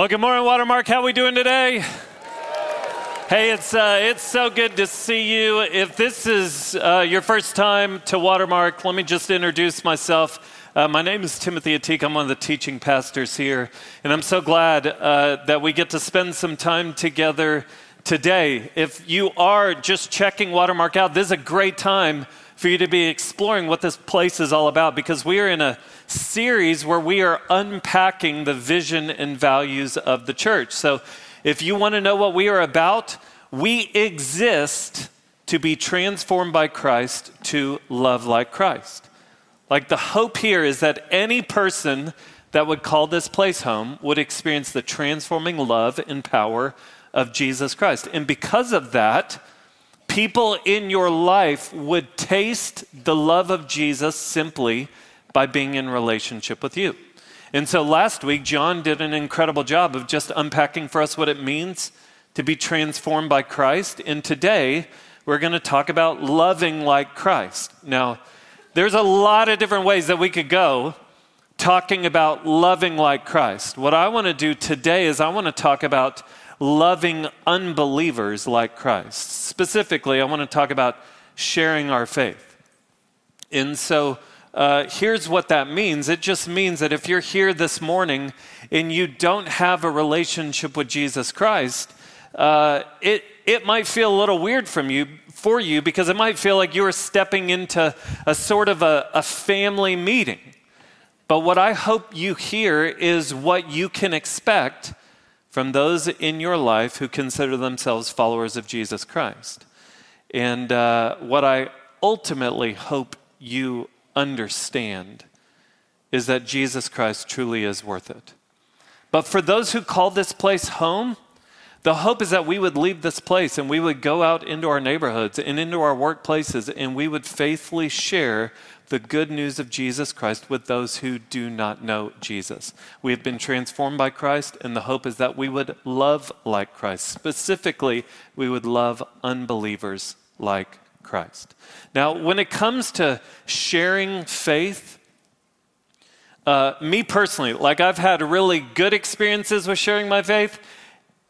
Well, good morning, Watermark. How are we doing today? Hey, it's uh, it's so good to see you. If this is uh, your first time to Watermark, let me just introduce myself. Uh, my name is Timothy Ateek. I'm one of the teaching pastors here, and I'm so glad uh, that we get to spend some time together today. If you are just checking Watermark out, this is a great time for you to be exploring what this place is all about because we are in a series where we are unpacking the vision and values of the church. So, if you want to know what we are about, we exist to be transformed by Christ to love like Christ. Like the hope here is that any person that would call this place home would experience the transforming love and power of Jesus Christ. And because of that, people in your life would taste the love of Jesus simply by being in relationship with you. And so last week, John did an incredible job of just unpacking for us what it means to be transformed by Christ. And today, we're going to talk about loving like Christ. Now, there's a lot of different ways that we could go talking about loving like Christ. What I want to do today is I want to talk about loving unbelievers like Christ. Specifically, I want to talk about sharing our faith. And so, uh, here's what that means it just means that if you're here this morning and you don't have a relationship with Jesus Christ, uh, it, it might feel a little weird from you, for you because it might feel like you are stepping into a sort of a, a family meeting. But what I hope you hear is what you can expect from those in your life who consider themselves followers of Jesus Christ. And uh, what I ultimately hope you understand is that Jesus Christ truly is worth it. But for those who call this place home, the hope is that we would leave this place and we would go out into our neighborhoods and into our workplaces and we would faithfully share the good news of Jesus Christ with those who do not know Jesus. We have been transformed by Christ, and the hope is that we would love like Christ. Specifically, we would love unbelievers like Christ. Now, when it comes to sharing faith, uh, me personally, like I've had really good experiences with sharing my faith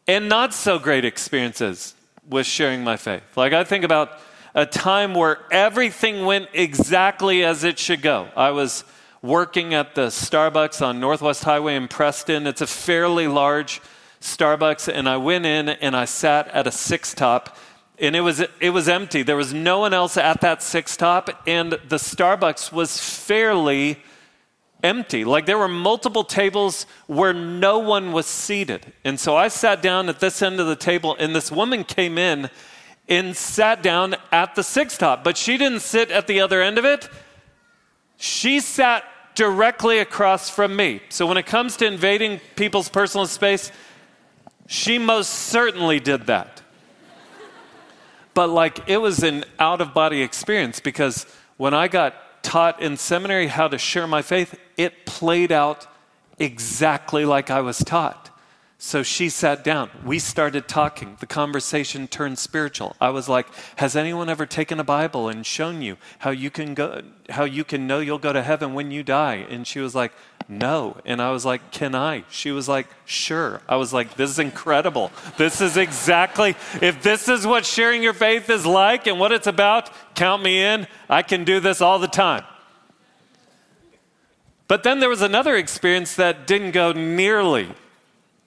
and not so great experiences with sharing my faith. Like I think about a time where everything went exactly as it should go. I was working at the Starbucks on Northwest Highway in Preston. It's a fairly large Starbucks, and I went in and I sat at a six top, and it was it was empty. There was no one else at that six top, and the Starbucks was fairly empty. Like there were multiple tables where no one was seated. And so I sat down at this end of the table, and this woman came in and sat down at the six top, but she didn't sit at the other end of it. She sat directly across from me. So when it comes to invading people's personal space, she most certainly did that. but like it was an out of body experience because when I got taught in seminary how to share my faith, it played out exactly like I was taught. So she sat down. We started talking. The conversation turned spiritual. I was like, "Has anyone ever taken a Bible and shown you how you can go how you can know you'll go to heaven when you die?" And she was like, "No." And I was like, "Can I?" She was like, "Sure." I was like, "This is incredible. This is exactly if this is what sharing your faith is like and what it's about, count me in. I can do this all the time." But then there was another experience that didn't go nearly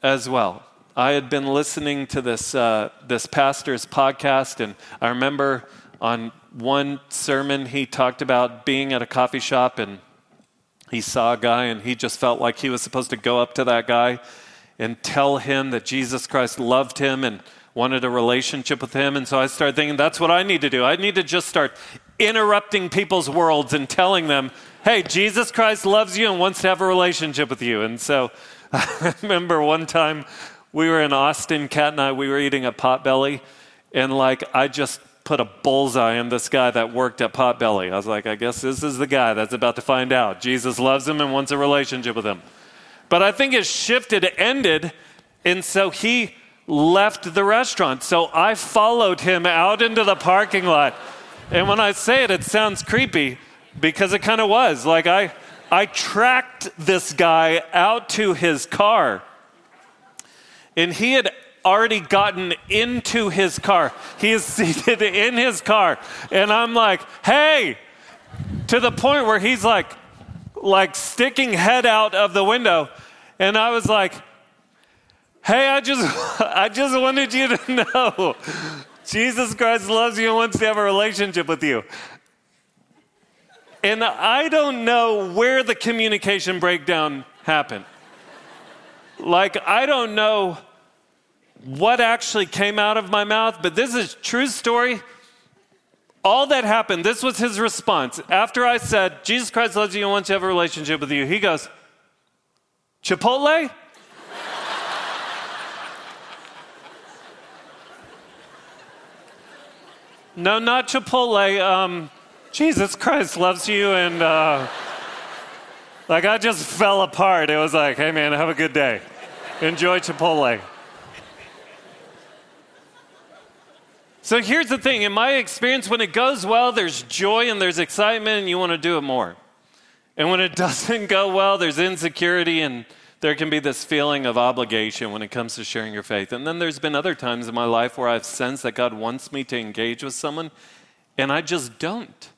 as well. I had been listening to this, uh, this pastor's podcast, and I remember on one sermon he talked about being at a coffee shop and he saw a guy and he just felt like he was supposed to go up to that guy and tell him that Jesus Christ loved him and wanted a relationship with him. And so I started thinking, that's what I need to do. I need to just start interrupting people's worlds and telling them, hey, Jesus Christ loves you and wants to have a relationship with you. And so I remember one time we were in Austin, Kat and I, we were eating at Potbelly, and like I just put a bullseye in this guy that worked at Potbelly. I was like, I guess this is the guy that's about to find out. Jesus loves him and wants a relationship with him. But I think it shifted, ended, and so he left the restaurant. So I followed him out into the parking lot. And when I say it, it sounds creepy because it kind of was. Like I I tracked this guy out to his car. And he had already gotten into his car. He is seated in his car. And I'm like, hey, to the point where he's like, like sticking head out of the window. And I was like, hey, I just, I just wanted you to know Jesus Christ loves you and wants to have a relationship with you. And I don't know where the communication breakdown happened. Like, I don't know what actually came out of my mouth, but this is true story. All that happened, this was his response. After I said, Jesus Christ loves you and wants to have a relationship with you, he goes, Chipotle? no, not Chipotle. Um, Jesus Christ loves you and. Uh, like I just fell apart. It was like, hey man, have a good day. Enjoy Chipotle. So here's the thing in my experience, when it goes well, there's joy and there's excitement, and you want to do it more. And when it doesn't go well, there's insecurity and there can be this feeling of obligation when it comes to sharing your faith. And then there's been other times in my life where I've sensed that God wants me to engage with someone, and I just don't.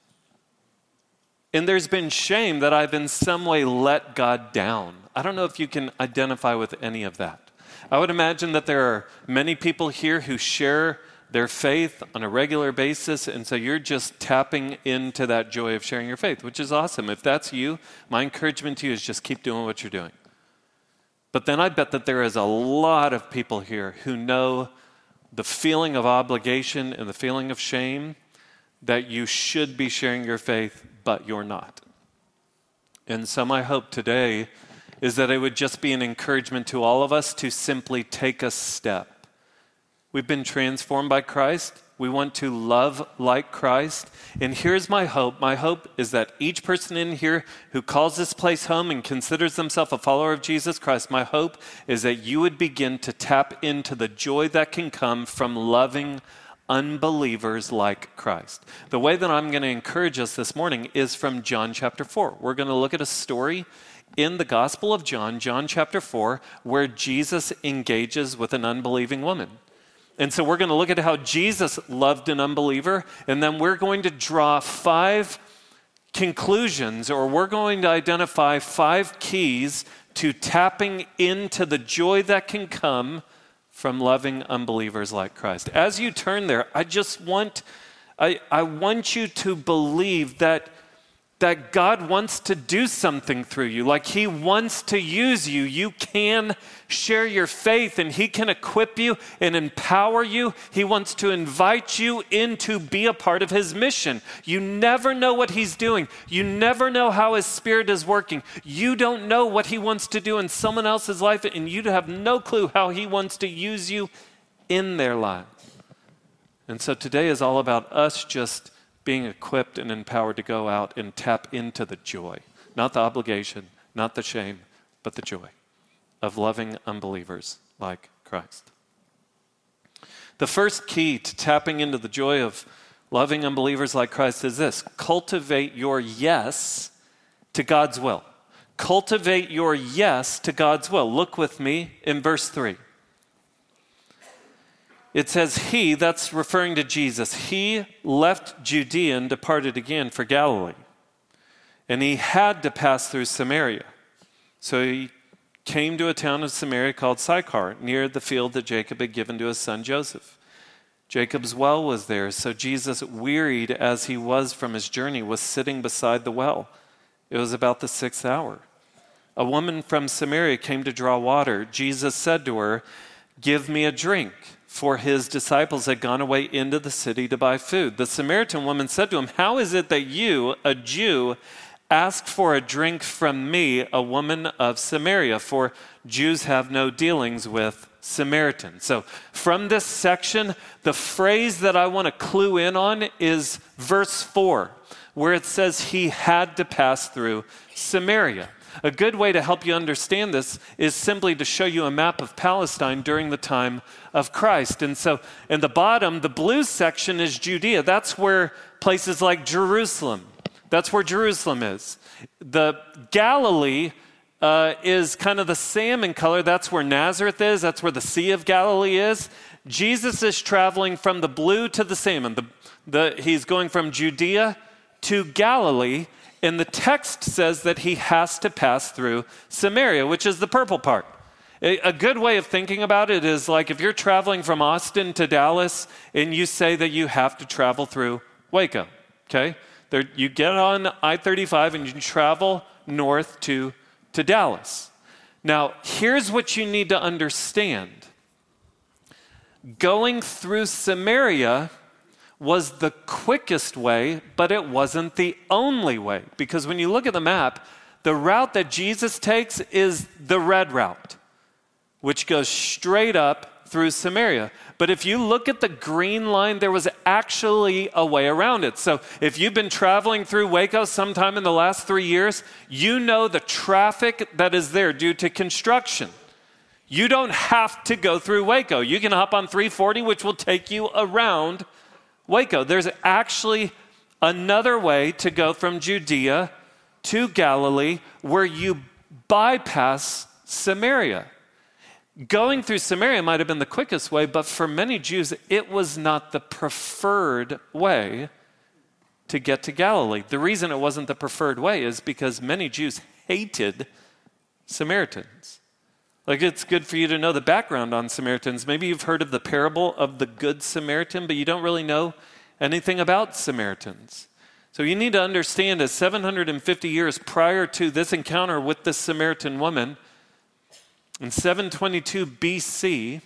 And there's been shame that I've in some way let God down. I don't know if you can identify with any of that. I would imagine that there are many people here who share their faith on a regular basis, and so you're just tapping into that joy of sharing your faith, which is awesome. If that's you, my encouragement to you is just keep doing what you're doing. But then I bet that there is a lot of people here who know the feeling of obligation and the feeling of shame that you should be sharing your faith, but you're not. And so, my hope today is that it would just be an encouragement to all of us to simply take a step. We've been transformed by Christ. We want to love like Christ. And here's my hope my hope is that each person in here who calls this place home and considers themselves a follower of Jesus Christ, my hope is that you would begin to tap into the joy that can come from loving unbelievers like Christ. The way that I'm going to encourage us this morning is from John chapter 4. We're going to look at a story in the Gospel of John, John chapter 4, where Jesus engages with an unbelieving woman. And so we're going to look at how Jesus loved an unbeliever, and then we're going to draw five conclusions, or we're going to identify five keys to tapping into the joy that can come from loving unbelievers like Christ. As you turn there, I just want I, I want you to believe that that God wants to do something through you, like He wants to use you. You can share your faith and He can equip you and empower you. He wants to invite you in to be a part of His mission. You never know what He's doing, you never know how His Spirit is working. You don't know what He wants to do in someone else's life, and you have no clue how He wants to use you in their lives. And so today is all about us just being equipped and empowered to go out and tap into the joy, not the obligation, not the shame, but the joy of loving unbelievers like Christ. The first key to tapping into the joy of loving unbelievers like Christ is this cultivate your yes to God's will. Cultivate your yes to God's will. Look with me in verse 3 it says, He, that's referring to Jesus, he left Judea and departed again for Galilee. And he had to pass through Samaria. So he came to a town of Samaria called Sychar, near the field that Jacob had given to his son Joseph. Jacob's well was there, so Jesus, wearied as he was from his journey, was sitting beside the well. It was about the sixth hour. A woman from Samaria came to draw water. Jesus said to her, Give me a drink for his disciples had gone away into the city to buy food. The Samaritan woman said to him, How is it that you, a Jew, ask for a drink from me, a woman of Samaria? For Jews have no dealings with Samaritans. So, from this section, the phrase that I want to clue in on is verse 4, where it says he had to pass through Samaria. A good way to help you understand this is simply to show you a map of Palestine during the time of Christ. And so, in the bottom, the blue section is Judea. That's where places like Jerusalem, that's where Jerusalem is. The Galilee uh, is kind of the salmon color. That's where Nazareth is, that's where the Sea of Galilee is. Jesus is traveling from the blue to the salmon. The, the, he's going from Judea to Galilee, and the text says that he has to pass through Samaria, which is the purple part. A good way of thinking about it is like if you're traveling from Austin to Dallas and you say that you have to travel through Waco, okay? There, you get on I 35 and you travel north to, to Dallas. Now, here's what you need to understand going through Samaria was the quickest way, but it wasn't the only way. Because when you look at the map, the route that Jesus takes is the red route, which goes straight up through Samaria. But if you look at the green line, there was actually a way around it. So if you've been traveling through Waco sometime in the last three years, you know the traffic that is there due to construction. You don't have to go through Waco. You can hop on 340, which will take you around Waco. There's actually another way to go from Judea to Galilee where you bypass Samaria. Going through Samaria might have been the quickest way, but for many Jews, it was not the preferred way to get to Galilee. The reason it wasn't the preferred way is because many Jews hated Samaritans. Like, it's good for you to know the background on Samaritans. Maybe you've heard of the parable of the Good Samaritan, but you don't really know anything about Samaritans. So, you need to understand that 750 years prior to this encounter with this Samaritan woman, in 722 BC,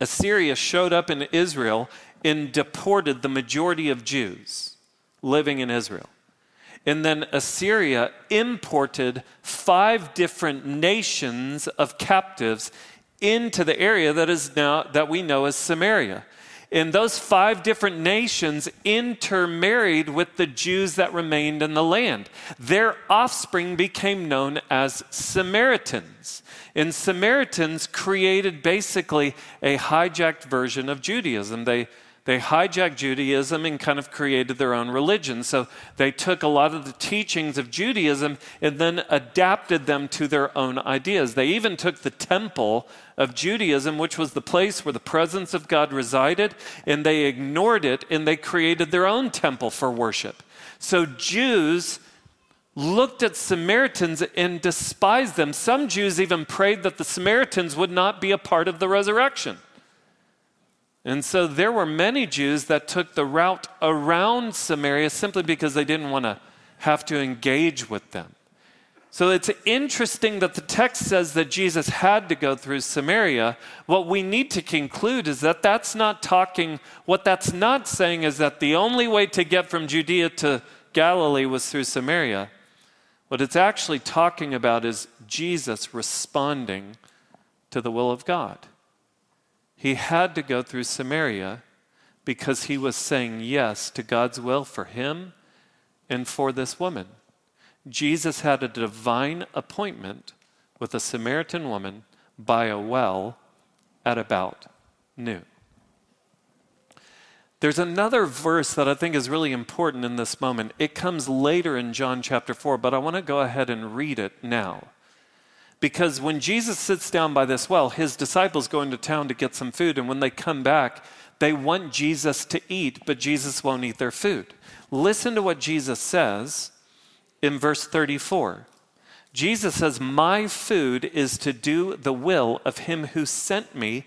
Assyria showed up in Israel and deported the majority of Jews living in Israel. And then Assyria imported five different nations of captives into the area that is now that we know as Samaria. And those five different nations intermarried with the Jews that remained in the land. Their offspring became known as Samaritans. And Samaritans created basically a hijacked version of Judaism. They they hijacked Judaism and kind of created their own religion. So they took a lot of the teachings of Judaism and then adapted them to their own ideas. They even took the temple of Judaism, which was the place where the presence of God resided, and they ignored it and they created their own temple for worship. So Jews looked at Samaritans and despised them. Some Jews even prayed that the Samaritans would not be a part of the resurrection. And so there were many Jews that took the route around Samaria simply because they didn't want to have to engage with them. So it's interesting that the text says that Jesus had to go through Samaria. What we need to conclude is that that's not talking, what that's not saying is that the only way to get from Judea to Galilee was through Samaria. What it's actually talking about is Jesus responding to the will of God. He had to go through Samaria because he was saying yes to God's will for him and for this woman. Jesus had a divine appointment with a Samaritan woman by a well at about noon. There's another verse that I think is really important in this moment. It comes later in John chapter 4, but I want to go ahead and read it now. Because when Jesus sits down by this well, his disciples go into town to get some food, and when they come back, they want Jesus to eat, but Jesus won't eat their food. Listen to what Jesus says in verse 34. Jesus says, My food is to do the will of him who sent me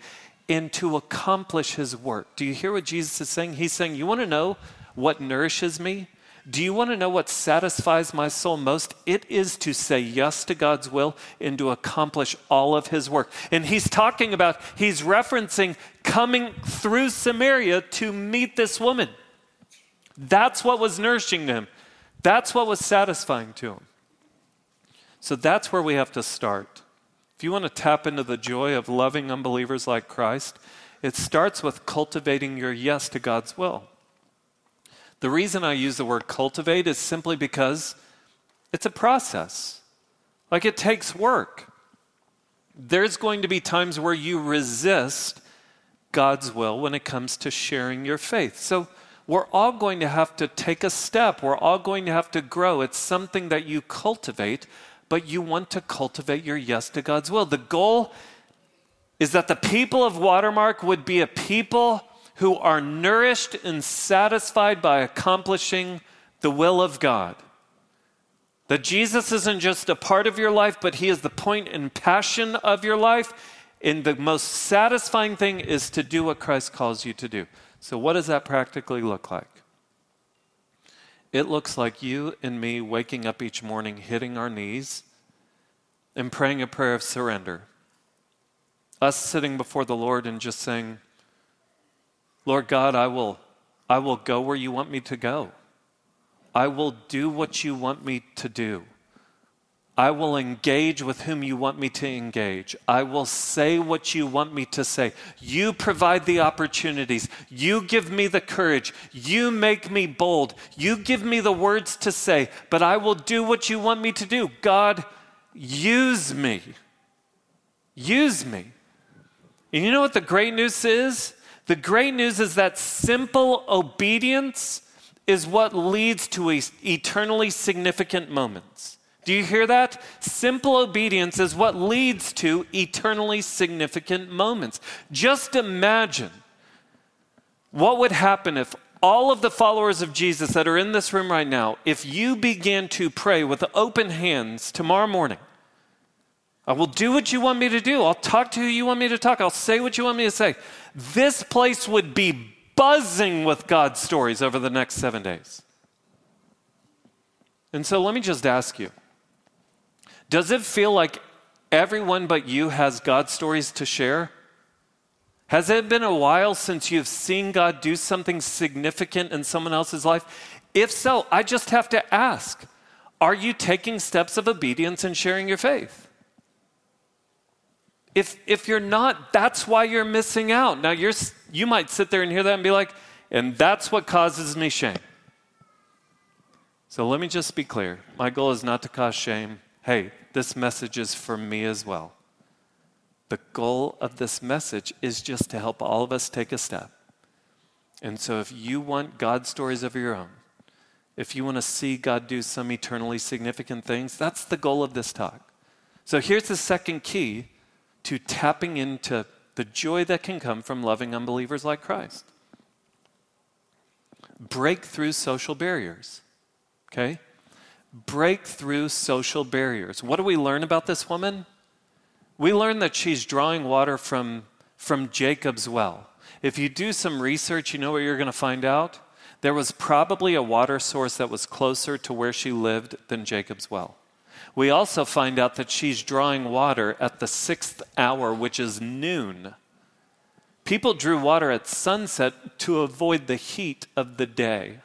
and to accomplish his work. Do you hear what Jesus is saying? He's saying, You want to know what nourishes me? Do you want to know what satisfies my soul most? It is to say yes to God's will and to accomplish all of his work. And he's talking about, he's referencing coming through Samaria to meet this woman. That's what was nourishing him, that's what was satisfying to him. So that's where we have to start. If you want to tap into the joy of loving unbelievers like Christ, it starts with cultivating your yes to God's will. The reason I use the word cultivate is simply because it's a process. Like it takes work. There's going to be times where you resist God's will when it comes to sharing your faith. So we're all going to have to take a step. We're all going to have to grow. It's something that you cultivate but you want to cultivate your yes to God's will. The goal is that the people of Watermark would be a people who are nourished and satisfied by accomplishing the will of God. That Jesus isn't just a part of your life, but He is the point and passion of your life. And the most satisfying thing is to do what Christ calls you to do. So, what does that practically look like? It looks like you and me waking up each morning, hitting our knees, and praying a prayer of surrender. Us sitting before the Lord and just saying, Lord God, I will, I will go where you want me to go. I will do what you want me to do. I will engage with whom you want me to engage. I will say what you want me to say. You provide the opportunities. You give me the courage. You make me bold. You give me the words to say, but I will do what you want me to do. God, use me. Use me. And you know what the great news is? The great news is that simple obedience is what leads to eternally significant moments. Do you hear that? Simple obedience is what leads to eternally significant moments. Just imagine what would happen if all of the followers of Jesus that are in this room right now, if you began to pray with open hands tomorrow morning, I will do what you want me to do. I'll talk to who you want me to talk. I'll say what you want me to say. This place would be buzzing with God's stories over the next seven days. And so let me just ask you does it feel like everyone but you has God stories to share? Has it been a while since you've seen God do something significant in someone else's life? If so, I just have to ask Are you taking steps of obedience and sharing your faith? If, if you're not, that's why you're missing out. Now, you're, you might sit there and hear that and be like, and that's what causes me shame. So let me just be clear. My goal is not to cause shame hey, this message is for me as well. The goal of this message is just to help all of us take a step. And so, if you want God stories of your own, if you want to see God do some eternally significant things, that's the goal of this talk. So, here's the second key to tapping into the joy that can come from loving unbelievers like Christ break through social barriers. Okay? break through social barriers. What do we learn about this woman? We learn that she's drawing water from, from Jacob's well. If you do some research, you know what you're going to find out? There was probably a water source that was closer to where she lived than Jacob's well. We also find out that she's drawing water at the sixth hour, which is noon. People drew water at sunset to avoid the heat of the day.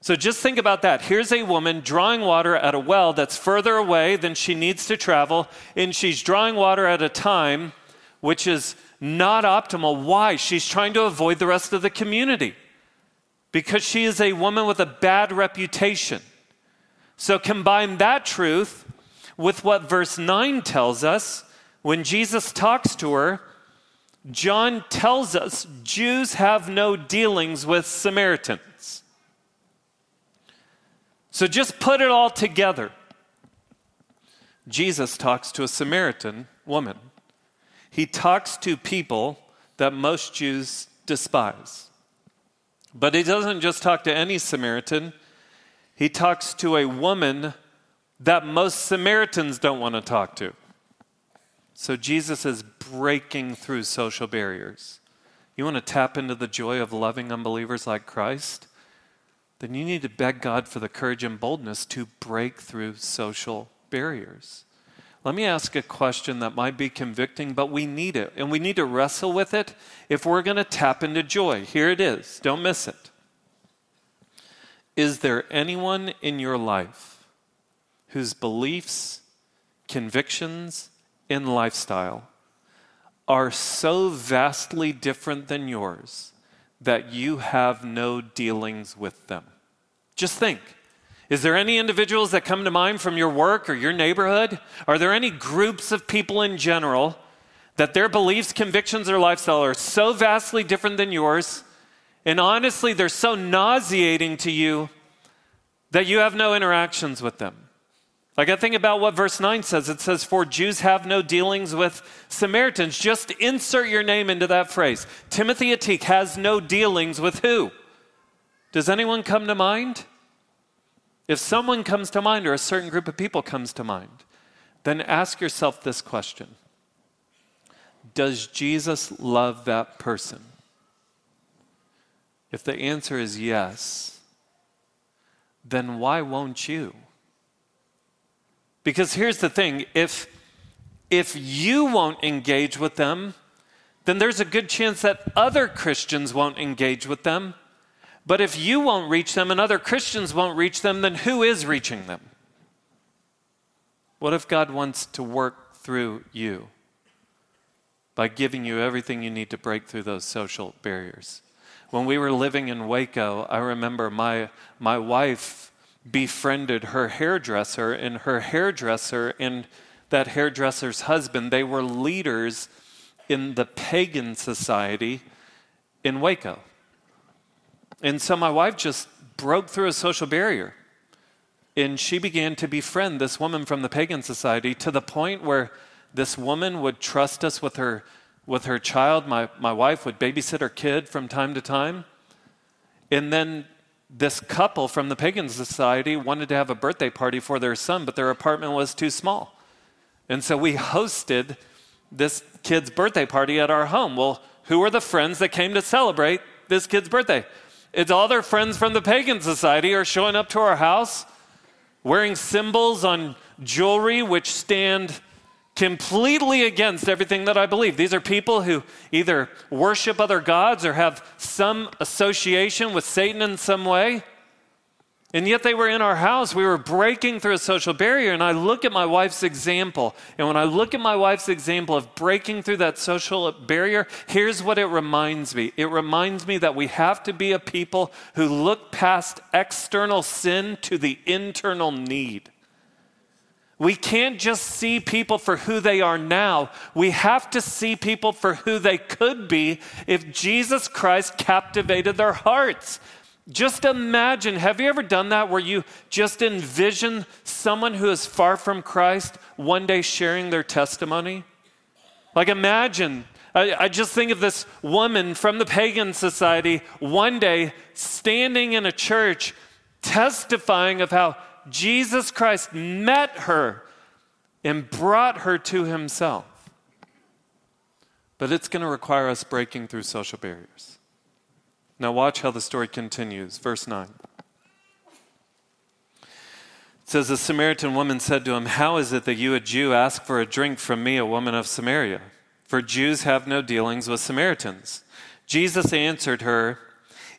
So just think about that. Here's a woman drawing water at a well that's further away than she needs to travel, and she's drawing water at a time which is not optimal. Why? She's trying to avoid the rest of the community because she is a woman with a bad reputation. So combine that truth with what verse 9 tells us when Jesus talks to her. John tells us Jews have no dealings with Samaritans. So just put it all together. Jesus talks to a Samaritan woman. He talks to people that most Jews despise. But he doesn't just talk to any Samaritan, he talks to a woman that most Samaritans don't want to talk to. So Jesus is breaking through social barriers. You want to tap into the joy of loving unbelievers like Christ? then you need to beg God for the courage and boldness to break through social barriers. Let me ask a question that might be convicting, but we need it, and we need to wrestle with it if we're going to tap into joy. Here it is, don't miss it. Is there anyone in your life whose beliefs, convictions, and lifestyle are so vastly different than yours that you have no dealings with them? Just think. Is there any individuals that come to mind from your work or your neighborhood? Are there any groups of people in general that their beliefs, convictions, or lifestyle are so vastly different than yours? And honestly, they're so nauseating to you that you have no interactions with them. Like, I think about what verse 9 says. It says, For Jews have no dealings with Samaritans. Just insert your name into that phrase. Timothy Ateek has no dealings with who? Does anyone come to mind? If someone comes to mind or a certain group of people comes to mind, then ask yourself this question Does Jesus love that person? If the answer is yes, then why won't you? Because here's the thing if, if you won't engage with them, then there's a good chance that other Christians won't engage with them. But if you won't reach them and other Christians won't reach them, then who is reaching them? What if God wants to work through you by giving you everything you need to break through those social barriers? When we were living in Waco, I remember my, my wife befriended her hairdresser, and her hairdresser and that hairdresser's husband, they were leaders in the pagan society in Waco. And so my wife just broke through a social barrier. And she began to befriend this woman from the pagan society to the point where this woman would trust us with her, with her child. My, my wife would babysit her kid from time to time. And then this couple from the pagan society wanted to have a birthday party for their son, but their apartment was too small. And so we hosted this kid's birthday party at our home. Well, who were the friends that came to celebrate this kid's birthday? It's all their friends from the pagan society are showing up to our house wearing symbols on jewelry which stand completely against everything that I believe. These are people who either worship other gods or have some association with Satan in some way. And yet they were in our house. We were breaking through a social barrier. And I look at my wife's example. And when I look at my wife's example of breaking through that social barrier, here's what it reminds me it reminds me that we have to be a people who look past external sin to the internal need. We can't just see people for who they are now. We have to see people for who they could be if Jesus Christ captivated their hearts. Just imagine have you ever done that where you just envision someone who is far from Christ one day sharing their testimony? Like, imagine. I, just think of this woman from the pagan society one day standing in a church testifying of how Jesus Christ met her and brought her to himself. But it's going to require us breaking through social barriers. Now, watch how the story continues. Verse 9. It says, The Samaritan woman said to him, How is it that you, a Jew, ask for a drink from me, a woman of Samaria? For Jews have no dealings with Samaritans. Jesus answered her,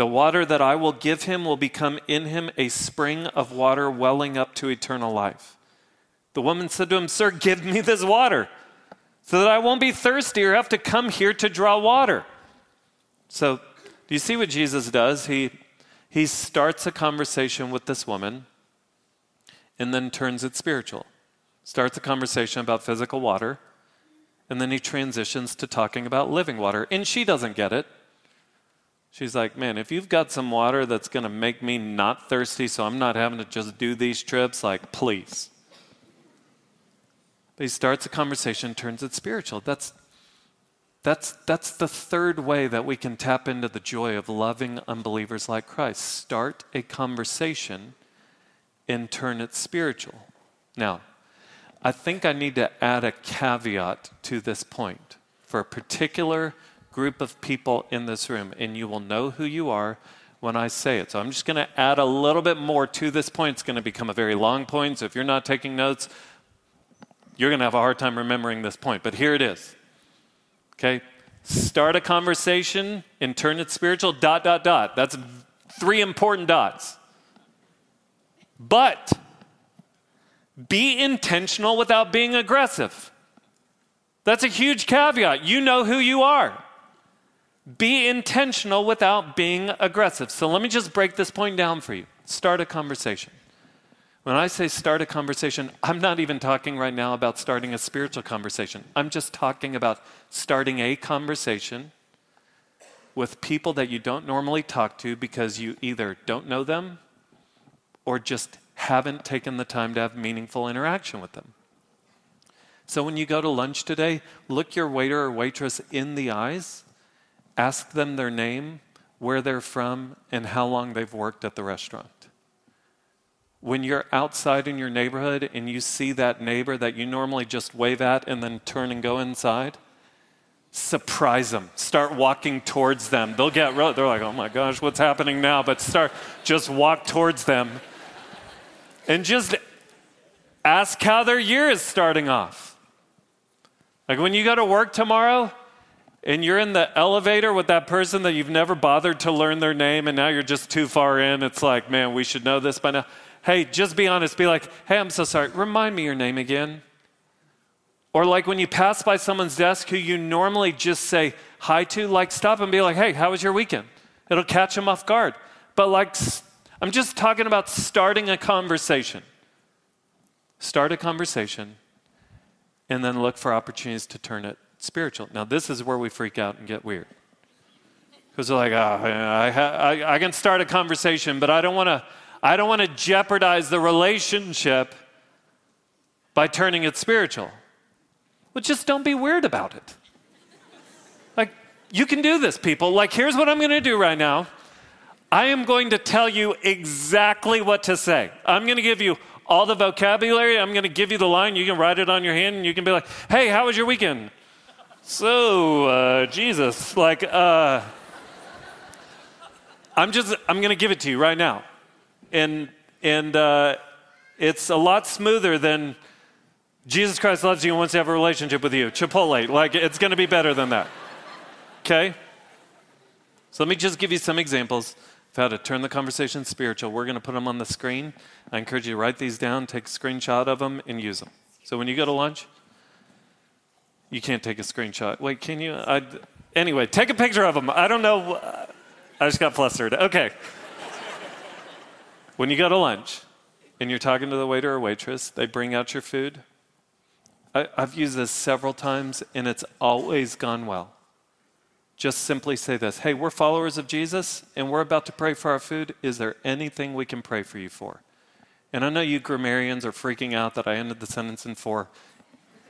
The water that I will give him will become in him a spring of water welling up to eternal life. The woman said to him, Sir, give me this water so that I won't be thirsty or have to come here to draw water. So, do you see what Jesus does? He, he starts a conversation with this woman and then turns it spiritual. Starts a conversation about physical water, and then he transitions to talking about living water. And she doesn't get it. She's like, Man, if you've got some water that's going to make me not thirsty so I'm not having to just do these trips, like, please. But he starts a conversation, turns it spiritual. That's, that's, that's the third way that we can tap into the joy of loving unbelievers like Christ. Start a conversation and turn it spiritual. Now, I think I need to add a caveat to this point for a particular group of people in this room, and you will know who you are when I say it. So I'm just going to add a little bit more to this point. It's going to become a very long point. So if you're not taking notes, you're going to have a hard time remembering this point. But here it is. Okay? Start a conversation and turn it spiritual, dot, dot, dot. That's three important dots. But Be intentional without being aggressive. That's a huge caveat. You know who you are. Be intentional without being aggressive. So let me just break this point down for you. Start a conversation. When I say start a conversation, I'm not even talking right now about starting a spiritual conversation. I'm just talking about starting a conversation with people that you don't normally talk to because you either don't know them or just haven't taken the time to have meaningful interaction with them. So when you go to lunch today, look your waiter or waitress in the eyes, ask them their name, where they're from, and how long they've worked at the restaurant. When you're outside in your neighborhood and you see that neighbor that you normally just wave at and then turn and go inside, surprise them. Start walking towards them. They'll get, they're like, oh my gosh, what's happening now? But start, just walk towards them and just ask how their year is starting off. Like when you go to work tomorrow and you're in the elevator with that person that you've never bothered to learn their name and now you're just too far in, it's like, man, we should know this by now. Hey, just be honest. Be like, hey, I'm so sorry. Remind me your name again. Or like when you pass by someone's desk who you normally just say hi to, like stop and be like, hey, how was your weekend? It'll catch them off guard. But like, I'm just talking about starting a conversation. Start a conversation and then look for opportunities to turn it spiritual. Now, this is where we freak out and get weird. Because they're like, oh, I, I, I can start a conversation, but I don't want to. I don't want to jeopardize the relationship by turning it spiritual. Well, just don't be weird about it. Like, you can do this, people. Like, here's what I'm going to do right now I am going to tell you exactly what to say. I'm going to give you all the vocabulary. I'm going to give you the line. You can write it on your hand and you can be like, hey, how was your weekend? So, uh, Jesus, like, uh, I'm just, I'm to give it to you right now. And, and uh, it's a lot smoother than Jesus Christ loves you and wants to have a relationship with you. Chipotle, like, it's to be better than that. Okay? So let me just give you some examples of how to turn the conversation spiritual. We're to put them on the screen. I encourage you to write these down, take a screenshot of them, and use them. So when you go to lunch, you can't take a screenshot. Wait, can you? I, anyway, take a picture of them. I don't know. I just got flustered. Okay. when you go to lunch and you're talking to the waiter or waitress, they bring out your food. I, I've used this several times and it's always gone well just simply say this Hey, we're followers of Jesus and we're about to pray for our food. Is there anything we can pray for you for? And I know you grammarians are freaking out that I ended the sentence in for.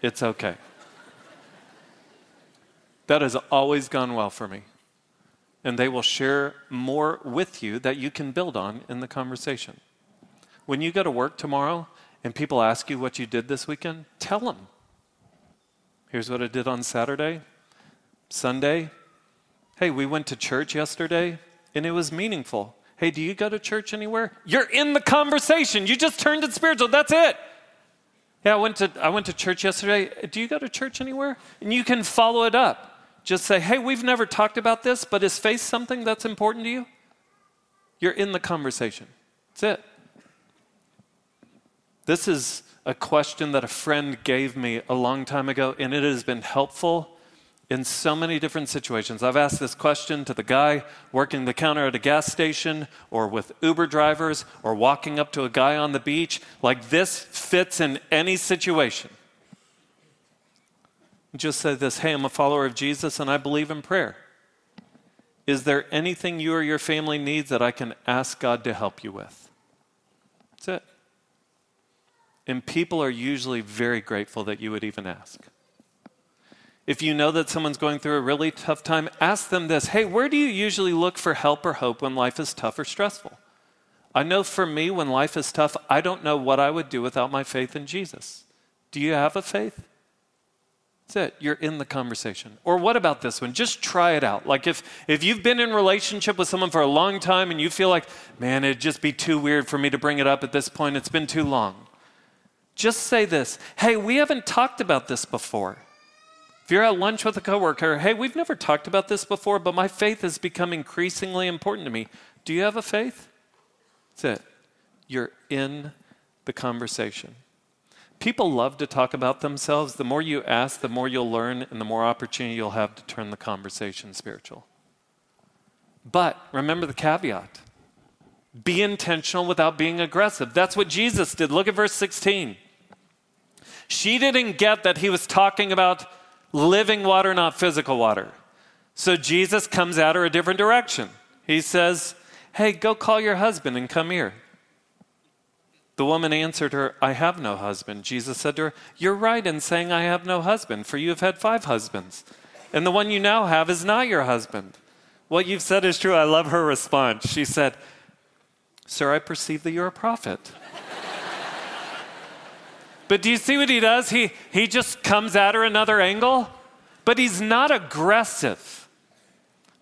It's okay. That has always gone well for me. And they will share more with you that you can build on in the conversation. When you go to work tomorrow and people ask you what you did this weekend, tell them. Here's what I did on Saturday. Sunday, Hey, we went to church yesterday and it was meaningful. Hey, do you go to church anywhere? You're in the conversation. You just turned it spiritual. That's it. Yeah, I went to I went to church yesterday. Do you go to church anywhere? And you can follow it up. Just say, "Hey, we've never talked about this, but is faith something that's important to you?" You're in the conversation. That's it. This is a question that a friend gave me a long time ago, and it has been helpful in so many different situations. I've asked this question to the guy working the counter at a gas station, or with Uber drivers, or walking up to a guy on the beach. Like this fits in any situation. Just say this Hey, I'm a follower of Jesus and I believe in prayer. Is there anything you or your family needs that I can ask God to help you with? That's it. And people are usually very grateful that you would even ask. If you know that someone's going through a really tough time, ask them this Hey, where do you usually look for help or hope when life is tough or stressful? I know for me, when life is tough, I don't know what I would do without my faith in Jesus. Do you have a faith? That's it. You're in the conversation. Or what about this one? Just try it out. Like if if you've been in relationship with someone for a long time and you feel like, man, it'd just be too weird for me to bring it up at this point. It's been too long. Just say this. Hey, we haven't talked about this before. If you're at lunch with a coworker, hey, we've never talked about this before, but my faith has become increasingly important to me. Do you have a faith? That's it. You're in the conversation. People love to talk about themselves. The more you ask, the more you'll learn, and the more opportunity you'll have to turn the conversation spiritual. But remember the caveat be intentional without being aggressive. That's what Jesus did. Look at verse 16. She didn't get that he was talking about living water, not physical water. So Jesus comes at her a different direction. He says, Hey, go call your husband and come here. The woman answered her, I have no husband. Jesus said to her, You're right in saying I have no husband, for you have had five husbands, and the one you now have is not your husband. What you've said is true. I love her response. She said, Sir, I perceive that you're a prophet. but do you see what he does? He, he just comes at her another angle, but he's not aggressive.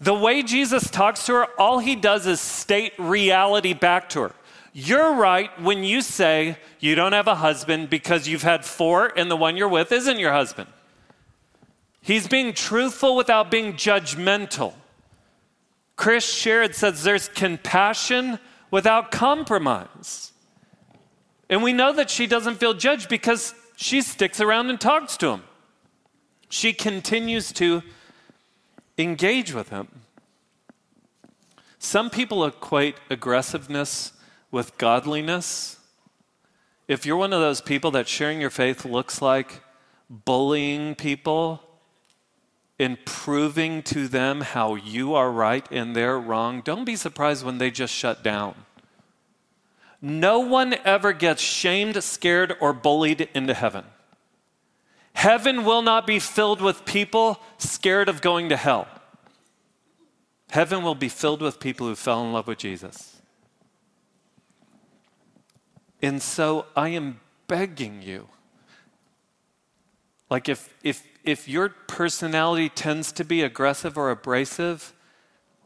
The way Jesus talks to her, all he does is state reality back to her. You're right when you say you don't have a husband because you've had four and the one you're with isn't your husband. He's being truthful without being judgmental. Chris Sherrod says there's compassion without compromise. And we know that she doesn't feel judged because she sticks around and talks to him. She continues to engage with him. Some people equate aggressiveness with godliness. If you're one of those people that sharing your faith looks like bullying people and proving to them how you are right and they're wrong, don't be surprised when they just shut down. No one ever gets shamed, scared, or bullied into heaven. Heaven will not be filled with people scared of going to hell. Heaven will be filled with people who fell in love with Jesus. And so I am begging you like if if if your personality tends to be aggressive or abrasive,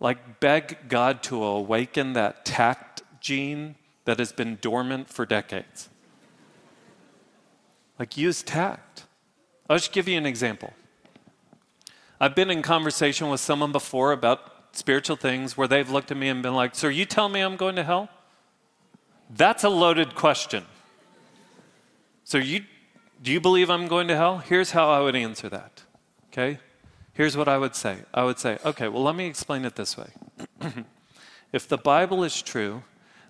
like beg God to awaken that tact gene that has been dormant for decades. Like use tact. I'll just give you an example. I've been in conversation with someone before about spiritual things where they've looked at me and been like, So you telling me I'm going to hell? That's a loaded question. So you do you believe I'm going to hell? Here's how I would answer that. Okay? Here's what I would say. I would say, okay, well, let me explain it this way. if the Bible is true,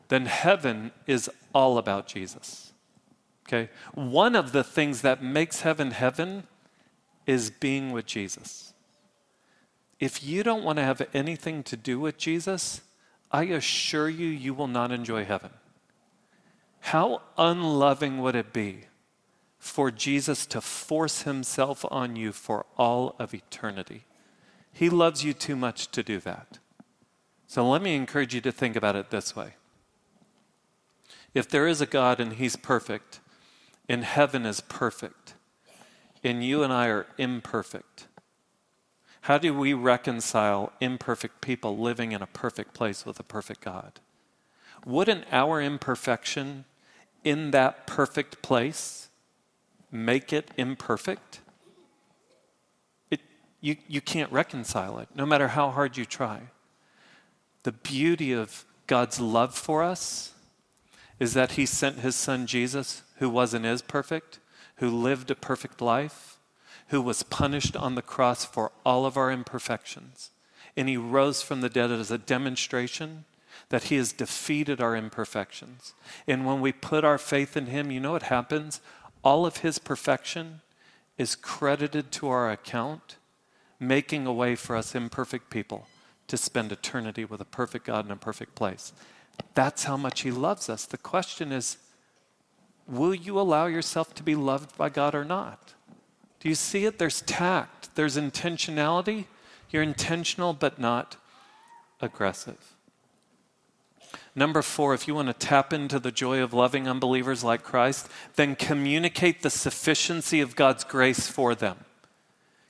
then heaven is all about Jesus. Okay? One of the things that makes heaven heaven is being with Jesus. If you don't want to have anything to do with Jesus, I assure you, you will not enjoy heaven. How unloving would it be for Jesus to force himself on you for all of eternity. He loves you too much to do that. So let me encourage you to think about it this way. If there is a God and he's perfect, and heaven is perfect, and you and I are imperfect, how do we reconcile imperfect people living in a perfect place with a perfect God? Wouldn't our imperfection in that perfect place make it imperfect, it, you, you can't reconcile it, no matter how hard you try. The beauty of God's love for us is that He sent His Son Jesus, who was and is perfect, who lived a perfect life, who was punished on the cross for all of our imperfections. And He rose from the dead as a demonstration that He has defeated our imperfections. And when we put our faith in Him, you know what happens? all of his perfection is credited to our account, making a way for us imperfect people to spend eternity with a perfect God in a perfect place. That's how much he loves us. The question is will you allow yourself to be loved by God or not? Do you see it? There's tact, there's intentionality. You're intentional but not aggressive. Number four, if you want to tap into the joy of loving unbelievers like Christ, then communicate the sufficiency of God's grace for them.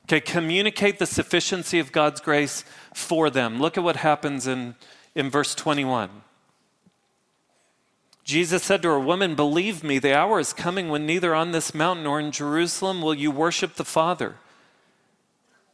Okay, communicate the sufficiency of God's grace for them. Look at what happens in, in verse 21. Jesus said to her, Woman, believe me, the hour is coming when neither on this mountain nor in Jerusalem will you worship the Father.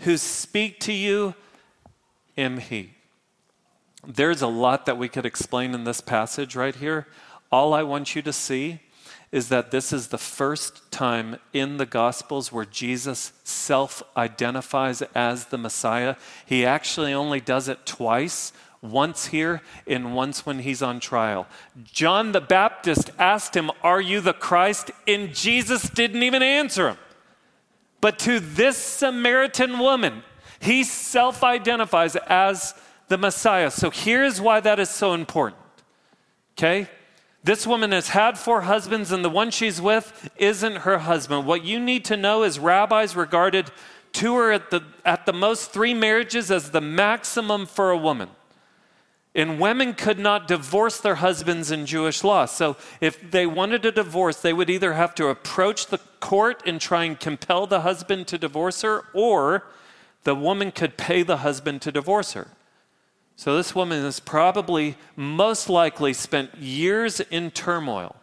who speak to you am He. There's a lot that we could explain in this passage right here. All I want you to see is that this is the first time in the Gospels where Jesus self identifies as the Messiah. He actually only does it twice once here and once when he's on trial. John the Baptist asked him, Are you the Christ? And Jesus didn't even answer him. But to this Samaritan woman, he self identifies as the Messiah. So here's why that is so important. Okay? This woman has had four husbands, and the one she's with isn't her husband. What you need to know is rabbis regarded two or at the, at the most three marriages as the maximum for a woman. And women could not divorce their husbands in Jewish law. So if they wanted a divorce, they would either have to approach the court and try and compel the husband to divorce her, or the woman could pay the husband to divorce her. So this woman has probably most likely spent years in turmoil,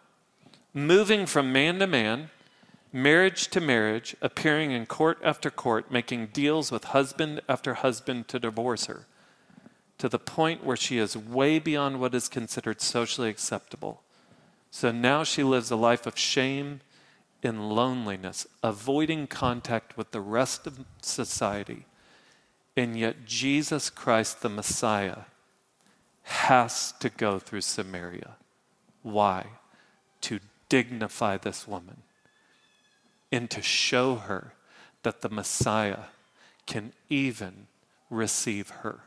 moving from man to man, marriage to marriage, appearing in court after court, making deals with husband after husband to divorce her to the point where she is way beyond what is considered socially acceptable. So now she lives a life of shame and loneliness, avoiding contact with the rest of society. And yet, Jesus Christ, the Messiah, has to go through Samaria. Why? To dignify this woman and to show her that the Messiah can even receive her.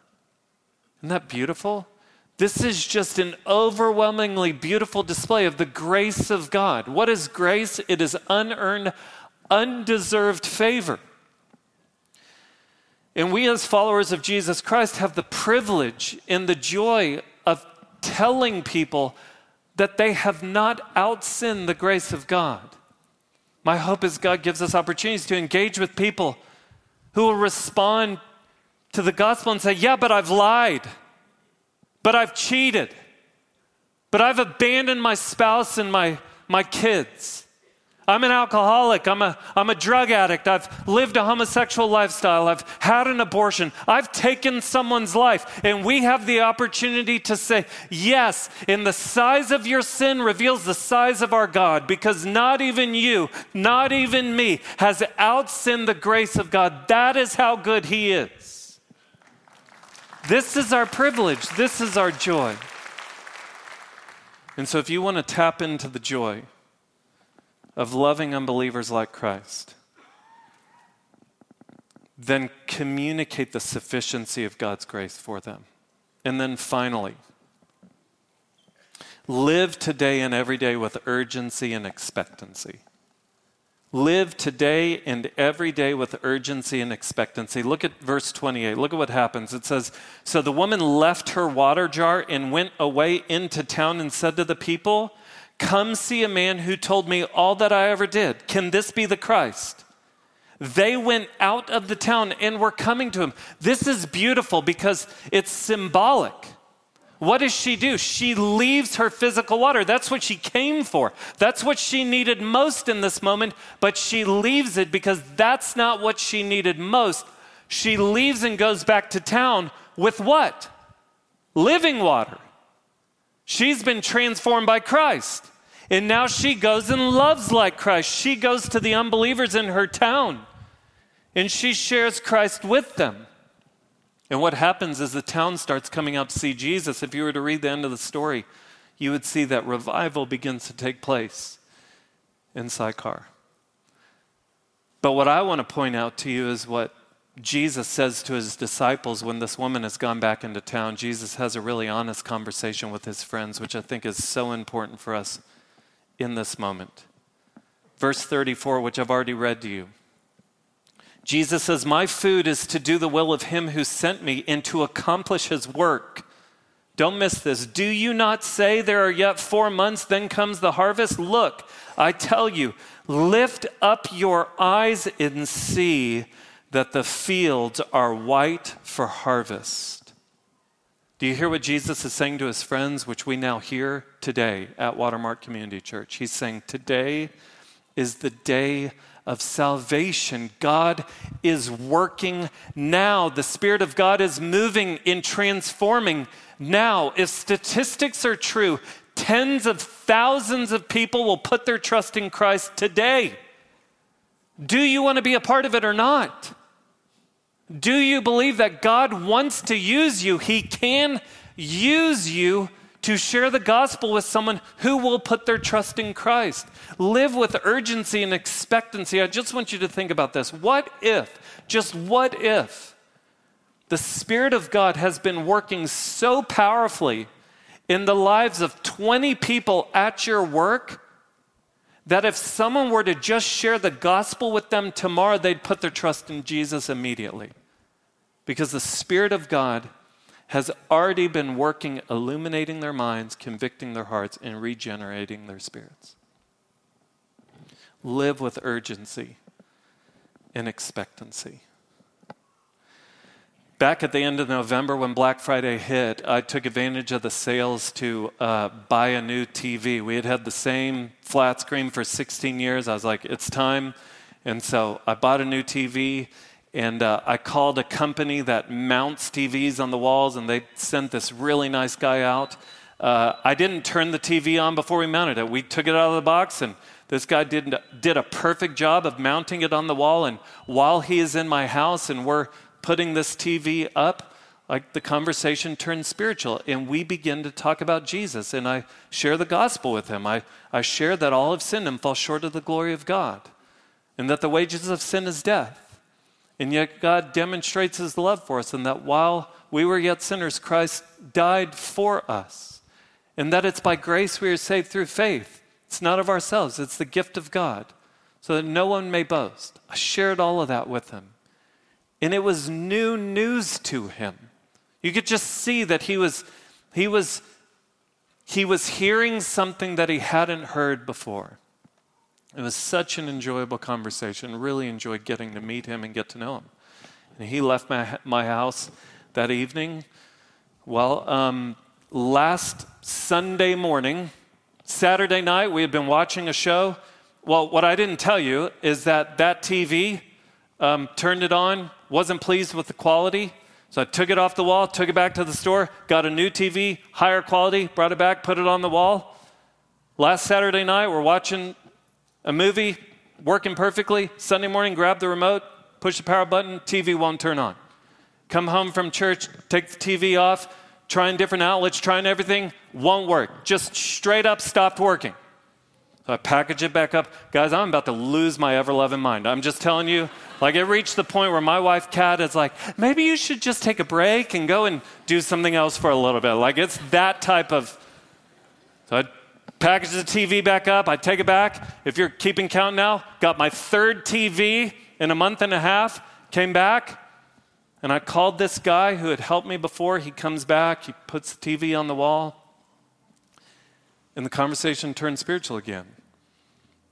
Isn't that beautiful? This is just an overwhelmingly beautiful display of the grace of God. What is grace? It is unearned, undeserved favor. And we, as followers of Jesus Christ, have the privilege and the joy of telling people that they have not outsinned the grace of God. My hope is God gives us opportunities to engage with people who will respond to the gospel and say, Yeah, but I've lied, but I've cheated, but I've abandoned my spouse and my, my kids. I'm an alcoholic. I'm a, I'm a drug addict. I've lived a homosexual lifestyle. I've had an abortion. I've taken someone's life. And we have the opportunity to say, yes, in the size of your sin reveals the size of our God, because not even you, not even me, has outsinned the grace of God. That is how good He is. This is our privilege. This is our joy. And so, if you want to tap into the joy of loving unbelievers like Christ, then communicate the sufficiency of God's grace for them. And then finally, live today and every day with urgency and expectancy. Live today and every day with urgency and expectancy. Look at verse 28. Look at what happens. It says So the woman left her water jar and went away into town and said to the people, Come see a man who told me all that I ever did. Can this be the Christ? They went out of the town and were coming to him. This is beautiful because it's symbolic. What does she do? She leaves her physical water. That's what she came for. That's what she needed most in this moment, but she leaves it because that's not what she needed most. She leaves and goes back to town with what? Living water. She's been transformed by Christ. And now she goes and loves like Christ. She goes to the unbelievers in her town and she shares Christ with them. And what happens is the town starts coming out to see Jesus. If you were to read the end of the story, you would see that revival begins to take place in Sychar. But what I want to point out to you is what Jesus says to his disciples when this woman has gone back into town. Jesus has a really honest conversation with his friends, which I think is so important for us in this moment. Verse 34, which I've already read to you. Jesus says, My food is to do the will of him who sent me and to accomplish his work. Don't miss this. Do you not say there are yet four months, then comes the harvest? Look, I tell you, lift up your eyes and see that the fields are white for harvest. Do you hear what Jesus is saying to his friends, which we now hear today at Watermark Community Church? He's saying, Today is the day of salvation. God is working now. The Spirit of God is moving in transforming now, if statistics are true, tens of thousands of people will put their trust in Christ today. Do you want to be a part of it or not? Do you believe that God wants to use you? He can use you to share the gospel with someone who will put their trust in Christ. Live with urgency and expectancy. I just want you to think about this. What if, just what if, the Spirit of God has been working so powerfully in the lives of 20 people at your work that if someone were to just share the gospel with them tomorrow, they'd put their trust in Jesus immediately. Because the Spirit of God has already been working, illuminating their minds, convicting their hearts, and regenerating their spirits. Live with urgency and expectancy. Back at the end of November, when Black Friday hit, I took advantage of the sales to uh, buy a new TV. We had had the same flat screen for 16 years. I was like, it's time. And so I bought a new TV, and uh, I called a company that mounts TVs on the walls, and they sent this really nice guy out. Uh, I didn't turn the TV on before we mounted it. We took it out of the box, and this guy did, did a perfect job of mounting it on the wall. And while he is in my house and we're putting this TV up, like the conversation turns spiritual and we begin to talk about Jesus. And I share the gospel with him. I, I share that all have sinned and fall short of the glory of God and that the wages of sin is death. And yet God demonstrates his love for us and that while we were yet sinners, Christ died for us. And that it's by grace we are saved through faith. It's not of ourselves, it's the gift of God, so that no one may boast. I shared all of that with him. And it was new news to him. You could just see that he was, he was, he was hearing something that he hadn't heard before. It was such an enjoyable conversation. Really enjoyed getting to meet him and get to know him. And he left my, my house that evening. Well, um, last Sunday morning, Saturday night, we had been watching a show. Well, what I didn't tell you is that that TV um, turned it on, wasn't pleased with the quality. So I took it off the wall, took it back to the store, got a new TV, higher quality, brought it back, put it on the wall. Last Saturday night, we're watching a movie, working perfectly. Sunday morning, grab the remote, push the power button, TV won't turn on. Come home from church, take the TV off, trying different outlets, trying everything, won't work. Just straight up stopped working. So I package it back up. Guys, I'm about to lose my ever loving mind. I'm just telling you, like it reached the point where my wife, Kat, is like, maybe you should just take a break and go and do something else for a little bit. Like it's that type of. So I package the TV back up. I take it back. If you're keeping count now, got my third TV in a month and a half, came back. And I called this guy who had helped me before. He comes back, he puts the TV on the wall. And the conversation turns spiritual again.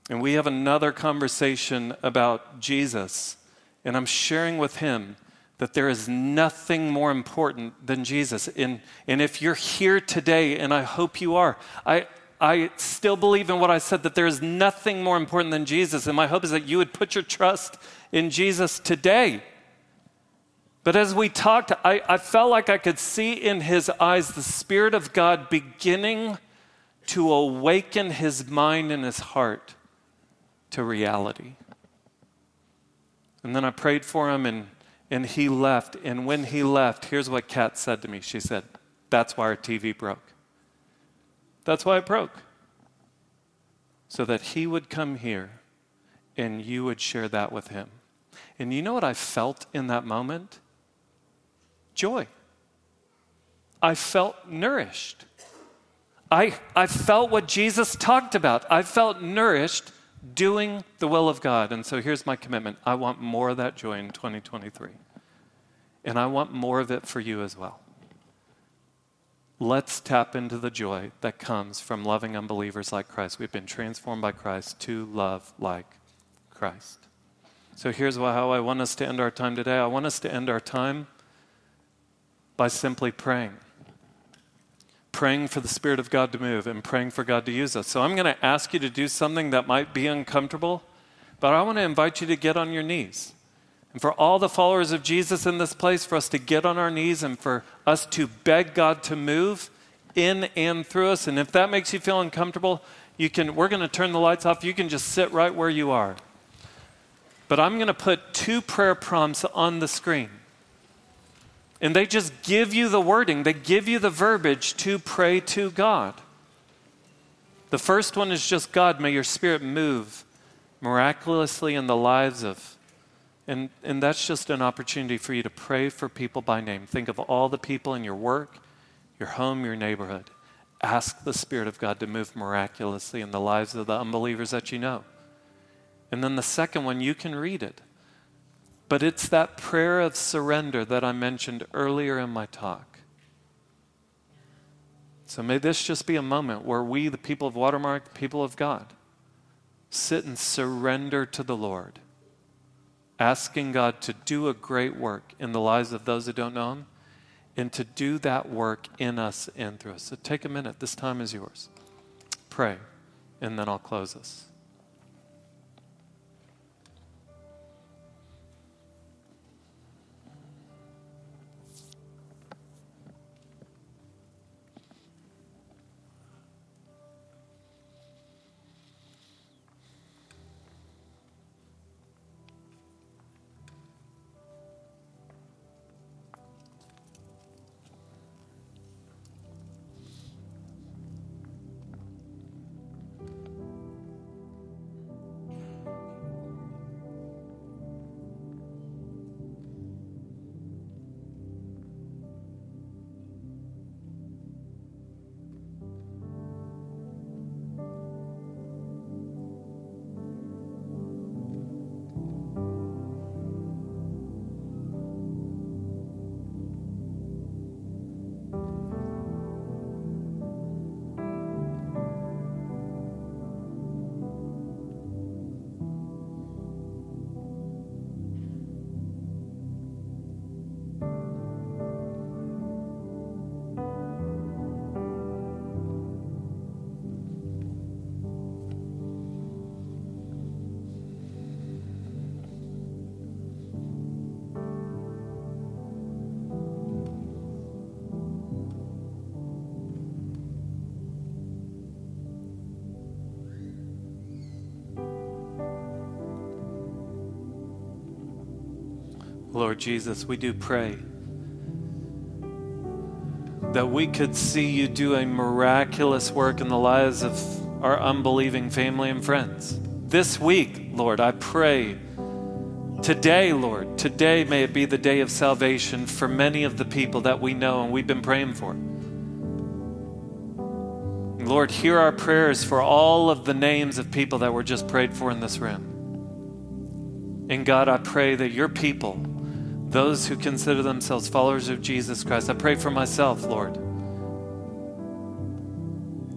And we have another conversation about Jesus. And I'm sharing with him that there is nothing more important than Jesus. And, and if you're here today, and I hope you are, I, I still believe in what I said that there is nothing more important than Jesus. And my hope is that you would put your trust in Jesus today. But as we talked, I, I felt like I could see in his eyes the Spirit of God beginning to awaken his mind and his heart to reality. And then I prayed for him, and, and he left. And when he left, here's what Kat said to me. She said, That's why our TV broke. That's why it broke. So that he would come here and you would share that with him. And you know what I felt in that moment? Joy. I felt nourished. I, I felt what Jesus talked about. I felt nourished doing the will of God. And so here's my commitment I want more of that joy in 2023. And I want more of it for you as well. Let's tap into the joy that comes from loving unbelievers like Christ. We've been transformed by Christ to love like Christ. So here's how I want us to end our time today. I want us to end our time by simply praying. Praying for the Spirit of God to move and praying for God to use us. So I'm going to ask you to do something that might be uncomfortable, but I want to invite you to get on your knees. And for all the followers of Jesus in this place, for us to get on our knees and for us to beg God to move in and through us. And if that makes you feel uncomfortable, you can we're going to turn the lights off. You can just sit right where you are. But I'm going to put two prayer prompts on the screen. And they just give you the wording, they give you the verbiage to pray to God. The first one is just God, may your spirit move miraculously in the lives of and, and that's just an opportunity for you to pray for people by name. Think of all the people in your work, your home, your neighborhood. Ask the Spirit of God to move miraculously in the lives of the unbelievers that you know. And then the second one, you can read it. But it's that prayer of surrender that I mentioned earlier in my talk. So may this just be a moment where we, the people of Watermark, people of God, sit and surrender to the Lord asking God to do a great work in the lives of those who don't know Him and to do that work in us and through us. So take a minute. This time is yours. Pray, and then I'll close us. Jesus, we do pray that we could see you do a miraculous work in the lives of our unbelieving family and friends. This week, Lord, I pray today, Lord, today may it be the day of salvation for many of the people that we know and we've been praying for. Lord, hear our prayers for all of the names of people that were just prayed for in this room. And God, I pray that your people, those who consider themselves followers of Jesus Christ. I pray for myself, Lord.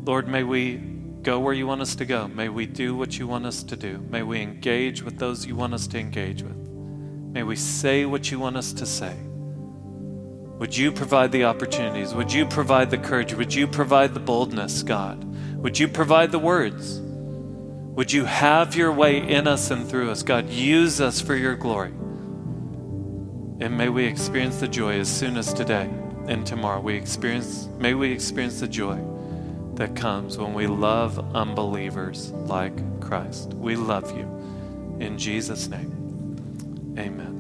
Lord, may we go where you want us to go. May we do what you want us to do. May we engage with those you want us to engage with. May we say what you want us to say. Would you provide the opportunities? Would you provide the courage? Would you provide the boldness, God? Would you provide the words? Would you have your way in us and through us? God, use us for your glory. And may we experience the joy as soon as today and tomorrow. We experience, may we experience the joy that comes when we love unbelievers like Christ. We love you. In Jesus' name, amen.